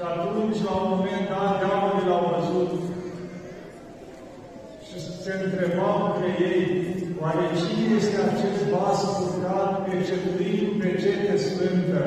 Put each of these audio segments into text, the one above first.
Și atunci, la un moment dat, diavolii l-au văzut și se întrebau între ei, oare cine este acest vas purtat pe cetlin, pe cete sfântă?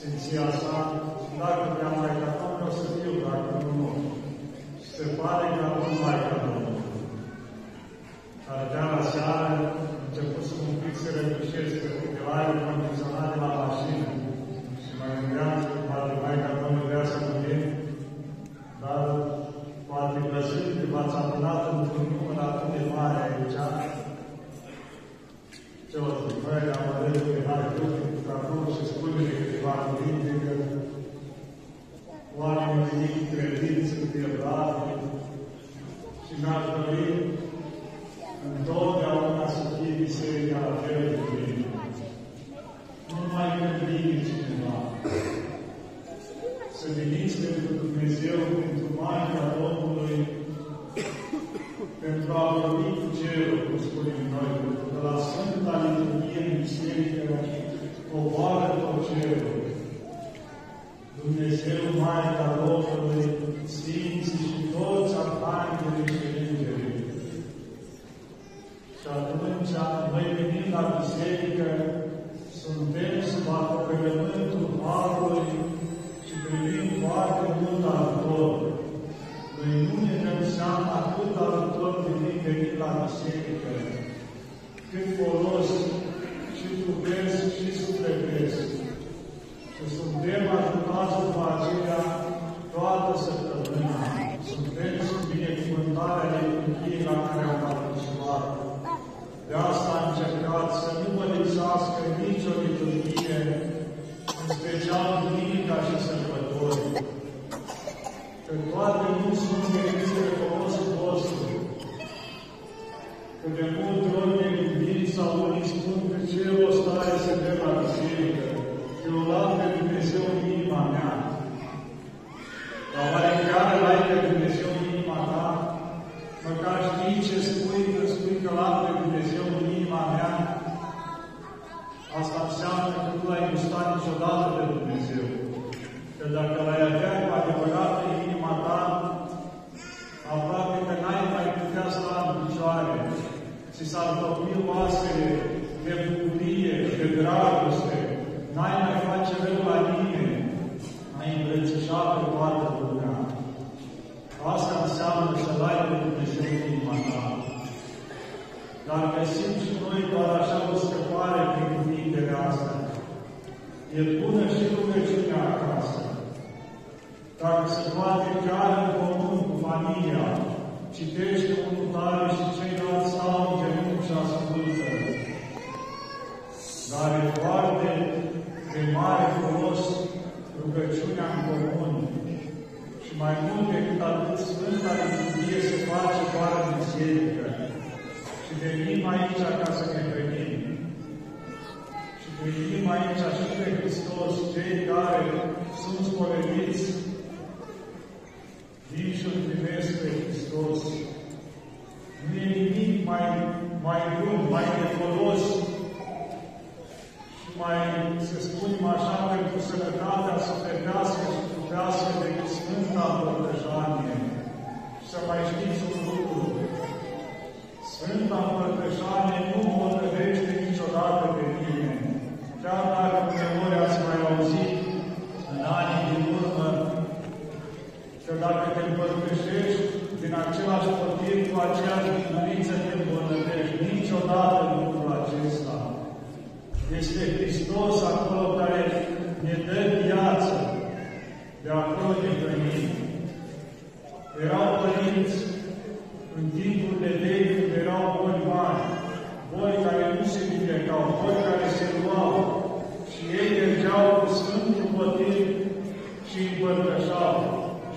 Sfinția sa, dacă vrea Maica ta, vreau să fiu, dacă nu, nu. Se pare că acum Maica Domnului. Ardea la seară, început să mă pic să răgușesc pe câteva ani, Slavului spun că cerul ăsta este la biserică. Pe Dumnezeu în inima mea. La oarecare l-ai pe Dumnezeu găsim și noi doar așa o scăpare prin cuvintele asta, E bună și rugăciunea acasă. Dacă se poate chiar în comun cu familia, citește unul tare și ceilalți stau în genunchi și ascultă. Dar e foarte de mare folos rugăciunea în comun. Și mai mult decât atât, Sfânta Liturghie se face doar în biserică venim aici ca să ne primim. Și primim aici și pe Hristos cei care sunt spoleniți vin și îl primesc pe Hristos. Nu e nimic mai, mai bun, mai de folos și mai, să spunem așa, pentru sănătatea sufletească și trupească de Sfânta Împărtășanie. Și să mai știți un lucru, Sfânta Împărtășane nu mă otrăvește niciodată pe mine, chiar dacă uneori ați mai auzit în anii din urmă că dacă te împărtășești mergeau cu Sfântul Bătir și împărtășau.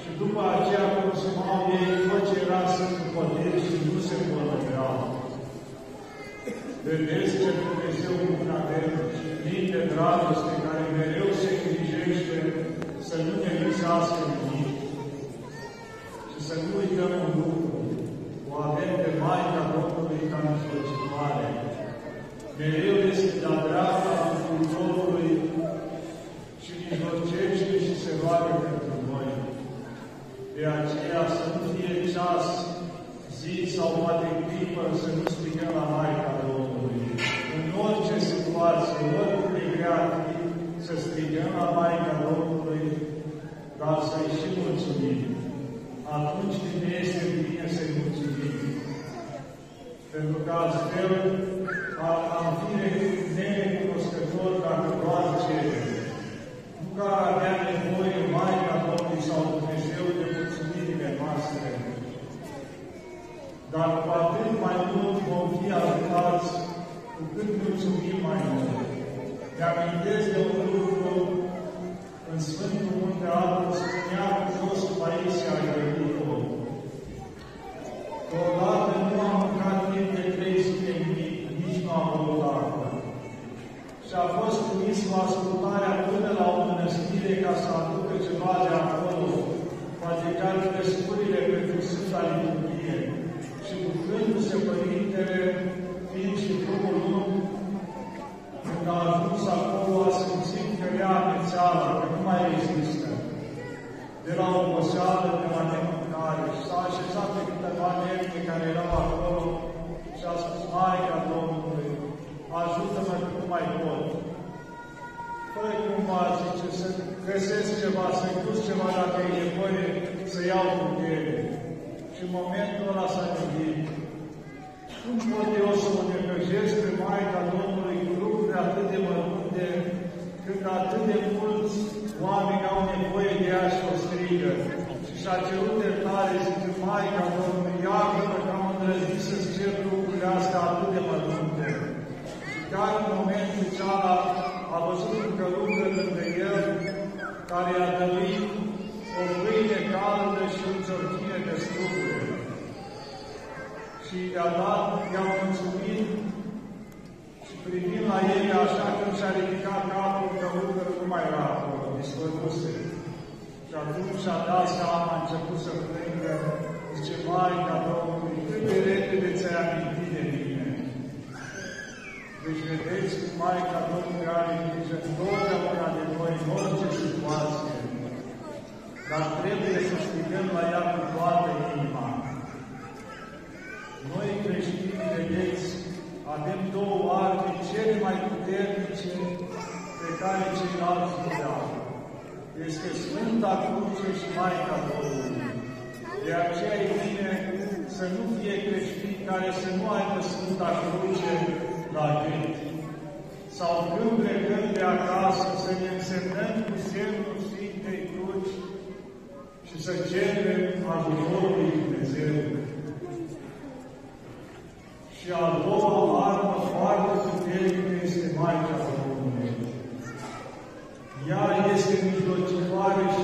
Și după aceea consumau ei tot ce era Sfântul Bătir și nu se împărtășeau. Vedeți ce Dumnezeu bun avem și plin de dragoste care mereu se îngrijește să nu ne lipsească nimic. Și să nu uităm un lucru. O avem pe Maica Domnului ca mijlocitoare. Mereu este de-a dreapta Mântuitorului și mijlocește și se roagă pentru noi. De aceea să nu fie ceas, zi sau poate clipă să nu strigăm la Maica Domnului. În orice situație, oricât de grea să strigăm la Maica Domnului, dar să-i și mulțumim. Atunci când ne este bine să-i mulțumim. Pentru că mănăstire ca să aducă ceva de acolo, poate chiar crescurile pentru Sfânta Liturghie. Și bucurându-se Părintele, fiind și drumul lung, când a ajuns acolo, a simțit că rea amețeala, că nu mai există. De la oboseală, de la nemâncare. Și s-a așezat pe câteva nervi care erau acolo și a spus, Maica Domnului, ajută-mă că nu mai pot. Fără cumva, zice, să găsesc ceva, să-i dus ceva dacă e nevoie, să iau putere. Și în momentul ăla s-a gândit, cum pot eu să o necăjesc pe Maica Domnului cu lucruri atât de mărunte, când atât de mulți oameni au nevoie de ea și o strigă? Și și-a cerut iertare, zice, Maica Domnului, iartă-mă că am îndrăznit să-ți cer lucrurile astea atât de mărunte. Și chiar în momentul ceala a văzut un călugăr lângă el, care i-a dăruit o pâine caldă și un ciorchine de struguri și i-a dat, i-a mulțumit și privind la ei așa când și-a ridicat capul, că lucrul nu mai era acolo, dispăruse. Și atunci și-a dat seama, a început să plângă, zice, Maica Domnului, cât de repede ți-ai amintit de mine. Deci vedeți cum Maica Domnului are grijă întotdeauna de noi, în orice situație. Dar trebuie să strigăm la ea cu toată inima. Noi creștini, vedeți, avem două arme cele mai puternice pe care ceilalți nu le au. Este Sfânta Cruce și Maica Domnului. De aceea e bine să nu fie creștini care să nu aibă Sfânta Cruce la gând. Sau când plecăm de acasă să ne însemnăm cu semnul Sfintei Cruci și să cerem ajutorul lui Dumnezeu. Și a doua armă foarte puternică este Maica Domnului. Ea este mijlocitoare și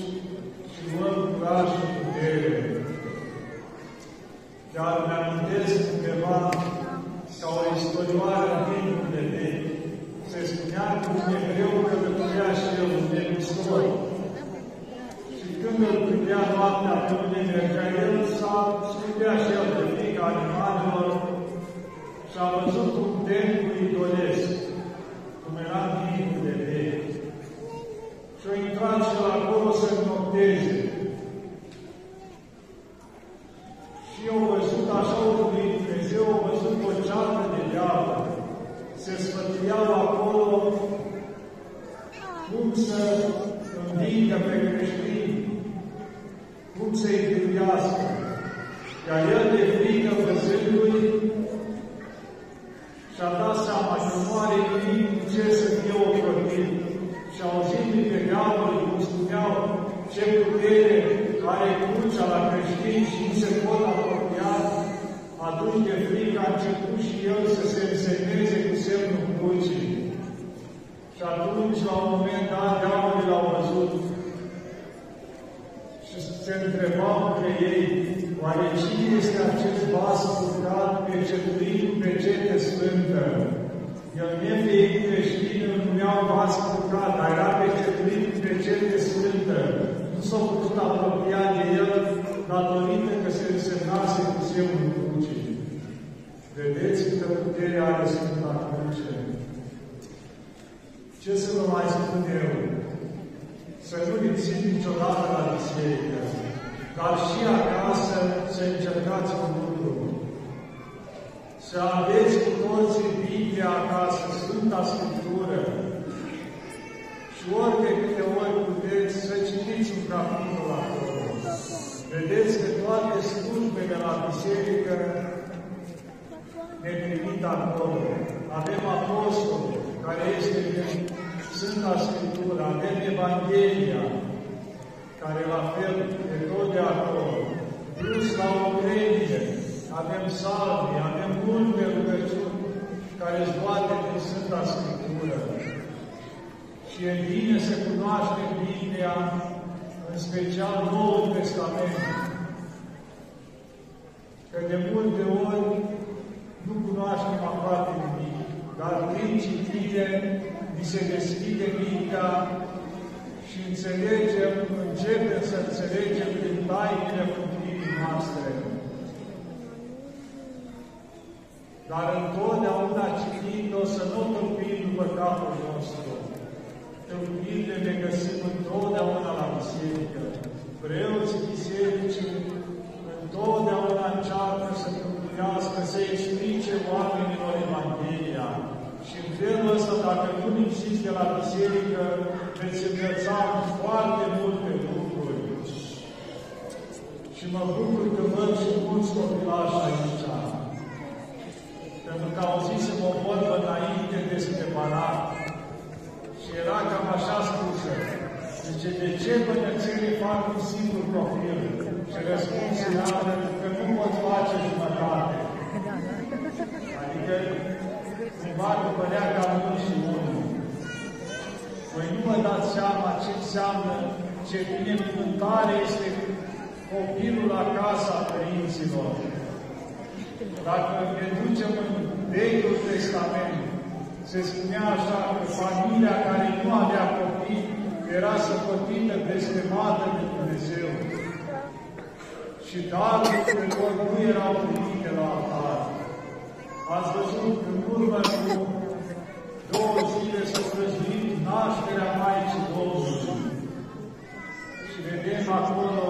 vision. Moment dat, diavolul l-au văzut și se întrebau între ei, oare cine este acest vas purcat pe cetuit pe cete sfântă? El nefiind creștin îl numeau vas purcat, dar era pe cetuit pe cete sfântă. Nu s-au putut apropia de el datorită că se însemnase cu semnul crucii. Vedeți câtă putere are Sfânta Cruce. Ce să vă mai spun eu? Să nu lipsiți niciodată la biserică, dar și acasă să încercați un lucru. Să aveți cu toții Biblia acasă, Sfânta Scriptură, și ori de câte ori puteți să citiți un capitol acolo. Vedeți că toate slujbele la biserică ne trimit acolo. Avem apostoli, care este Sfânta Scriptură, avem Evanghelia, care la fel de tot de acolo, plus la Ucrenie, avem salmi, avem multe rugăciuni care îți toate din Sfânta Scriptură. Și e bine să cunoaștem Biblia, în special Noul Testament. Că de multe ori nu cunoaștem aproape nimic, dar prin citire ni se deschide mintea și înțelegem, începem să înțelegem din tainele mântuirii noastre. Dar întotdeauna citind o să nu tâmpim după capul nostru. Tâmpirile ne găsim întotdeauna la biserică. Preoții bisericii întotdeauna încearcă să tâmpinească, să explice oamenilor Evanghelia. Și în felul ăsta, dacă nu lipsiți de la biserică, veți învăța foarte multe lucruri. Și mă bucur că văd și mulți copilași aici. Pentru că auzisem o vorbă înainte despre Barat. Și era cam așa spusă. Zice, de ce bănățenii fac un singur profil? Și răspunsul era pentru că nu pot face jumătate. Adică cumva că părea ca unul și unul. Voi nu vă dați seama ce înseamnă, ce binecuvântare este copilul la casa părinților. Dacă ne ducem în Vechiul Testament, se spunea așa că familia care nu avea copii era săpătită, blestemată de Dumnezeu. Și darurile lor nu erau primite la altar. Ați văzut în urmă cu două zile s-a prăznuit nașterea Maicii Domnului. Și vedem acolo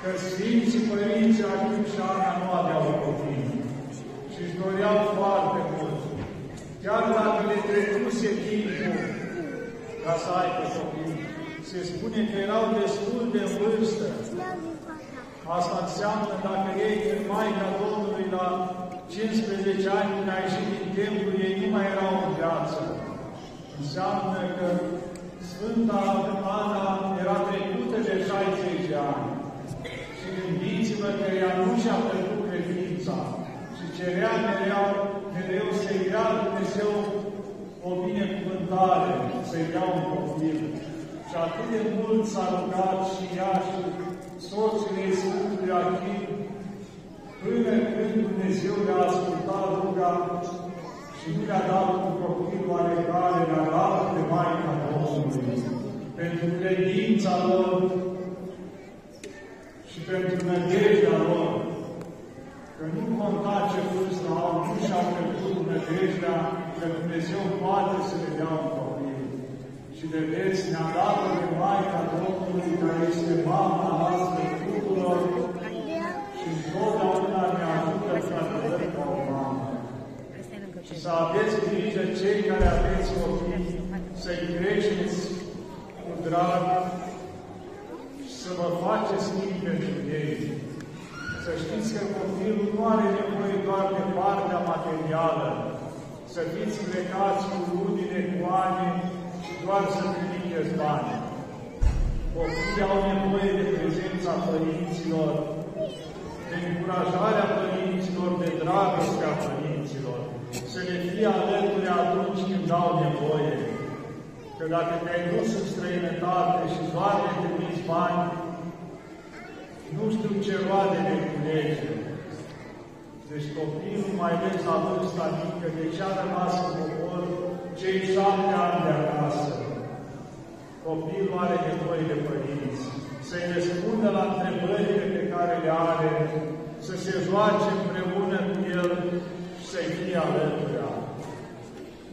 că Sfinții Părinții atunci și Ana nu aveau copii și își doreau foarte mult. Chiar dacă le trecuse timpul ca să aibă copii, se spune că erau destul de vârstă. Asta înseamnă dacă ei în Maica Domnului la 15 ani când a ieșit din templu, ei nu mai erau în viață. Înseamnă că Sfânta Ana era trecută de 60 de ani. Și gândiți-vă că ea nu și-a trecut credința și cerea mereu, mereu să-i dea Dumnezeu o binecuvântare, să-i dea un copil. Și atât de mult s-a rugat și ea și soțul ei Sfântul Achim, până când Dumnezeu le-a ascultat ruga și nu le-a dat un copil oarecare, le-a dat de Maica Domnului, pentru credința lor și pentru nădejdea lor, că nu conta ce vârstă au, nu și-au trecut nădejdea, că Dumnezeu poate să ne dea un copil. Și vedeți, ne-a dat de Maica Domnului, care este mama noastră tuturor să aveți grijă cei care aveți copii, să-i creșteți cu drag și să vă faceți timp pentru ei. Să știți că copilul nu are nevoie doar de partea materială, să fiți plecați cu lunile, cu ani și doar să trimiteți bani. Copiii au nevoie de prezența părinților, de încurajarea părinților, de dragostea părinților, să le fie alături atunci când au nevoie. Că dacă te-ai dus în străinătate și doar le trimiți bani, nu știu ce roade de culege. Deci copilul, mai ales la vârsta mică, de ce a rămas în popor cei șapte ani de acasă? Copilul are nevoie de părinți, să-i răspundă la întrebările pe care le are, să se joace împreună cu el și să-i fie alături.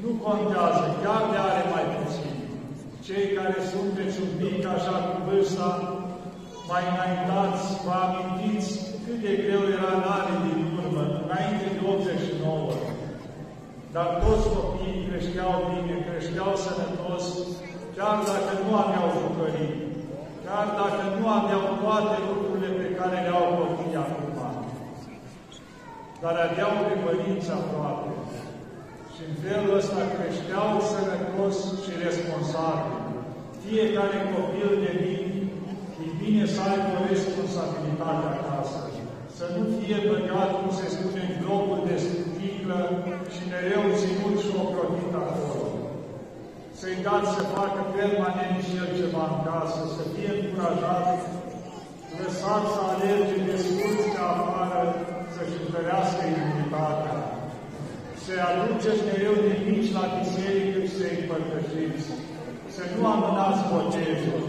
Nu contează, chiar de are mai puțin. Cei care sunteți un pic așa cu vârsta, mai înaintați, vă amintiți cât de greu era în anii din urmă, înainte de 89. Dar toți copiii creșteau bine, creșteau sănătos, chiar dacă nu aveau jucării, chiar dacă nu aveau toate lucrurile pe care le au copiii acum. Dar aveau pe părinți aproape. Și în felul ăsta creșteau sănătos și responsabil. Fiecare copil de mic e bine să aibă o responsabilitate acasă. Să nu fie băgat, cum se spune, în globul de sticlă și mereu ținut și ocrotit acolo. Să-i dați să facă permanent și el ceva în casă, să fie încurajat, lăsat să alerge de scurți pe afară, să-și întărească imunitatea. Să-i aduceți mereu de mici la biserică și să-i împărtășiți. Să nu amânați botezul.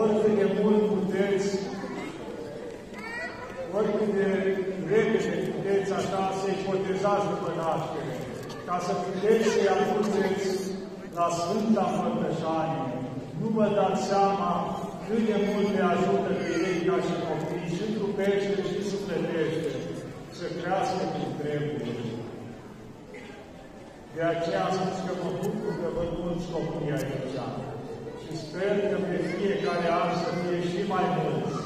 Oricât de mult puteți, oricât de repede puteți așa să-i botezați după naștere, ca să puteți să-i aduceți la Sfânta Împărtășanie. Nu vă dați seama cât de mult le ajută pe ei ca și copii, și trupește și sufletește, să crească cum trebuie. De aceea am spus că mă bucur că văd mulți copii aici și sper că pe fiecare an să fie și mai mulți.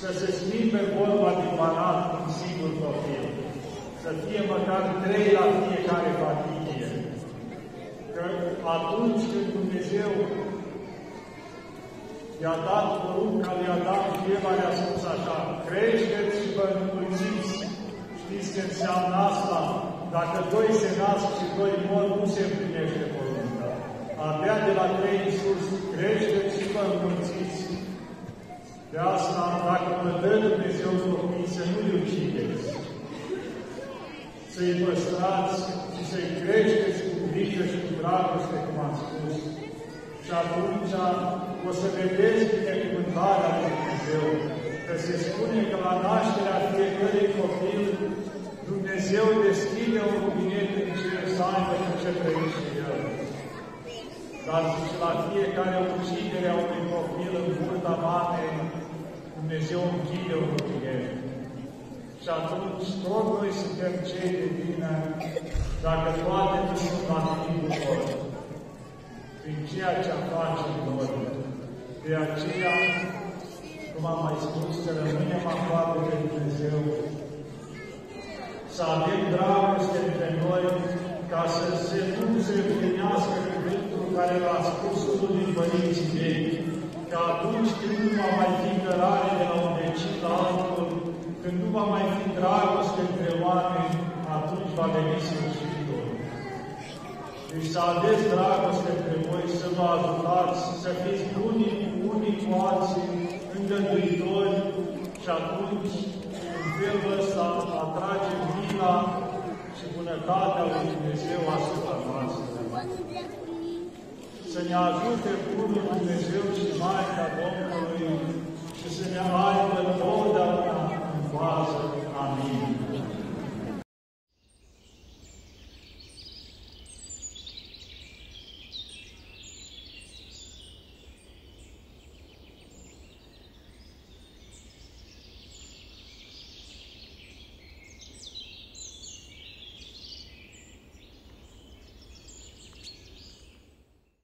Să se schimbe vorba din banat cu un singur copil. Să fie măcar trei la fiecare familie. Că atunci când Dumnezeu i-a dat porunca lui Adam și Eva le-a spus așa, creșteți și vă înmulțiți. Știți ce înseamnă asta? Dacă doi se nasc și doi mor, nu se împlinește porunca. Abia de la trei în sus, creșteți și vă înmulțiți. De asta, dacă vă dă Dumnezeu copii, să nu-i ucideți, să-i păstrați și să-i creșteți cu grijă și cu dragoste, cum am spus. Și atunci o să vedeți binecuvântarea lui Dumnezeu, că se spune că la nașterea fiecărui copil, Dumnezeu deschide un rubinet în cer să aibă cu ce trăiește El. Dar și la fiecare ucidere a unui copil în burta mamei, Dumnezeu închide un rubinet. Și atunci tot noi suntem cei de bine, dacă toate nu sunt la timpul lor, prin ceea ce facem noi. De aceea, cum am mai spus, să rămânem aproape de Dumnezeu, să avem dragoste între noi, ca să se nu se împlinească cuvântul care l-a spus unul din părinții mei, că atunci când nu va mai fi cărare de la un vecin la altul, când nu va mai fi dragoste între oameni, atunci va veni sfârșitul. Deci să aveți dragoste între voi, să vă ajutați, să fiți unii cu unii cu alții, îngăduitori și atunci, sârbă să atragem mila și bunătatea lui Dumnezeu asupra noastră. Să ne ajute Bunul Dumnezeu și Maica Domnului și să ne aibă totdeauna în bază. Amin.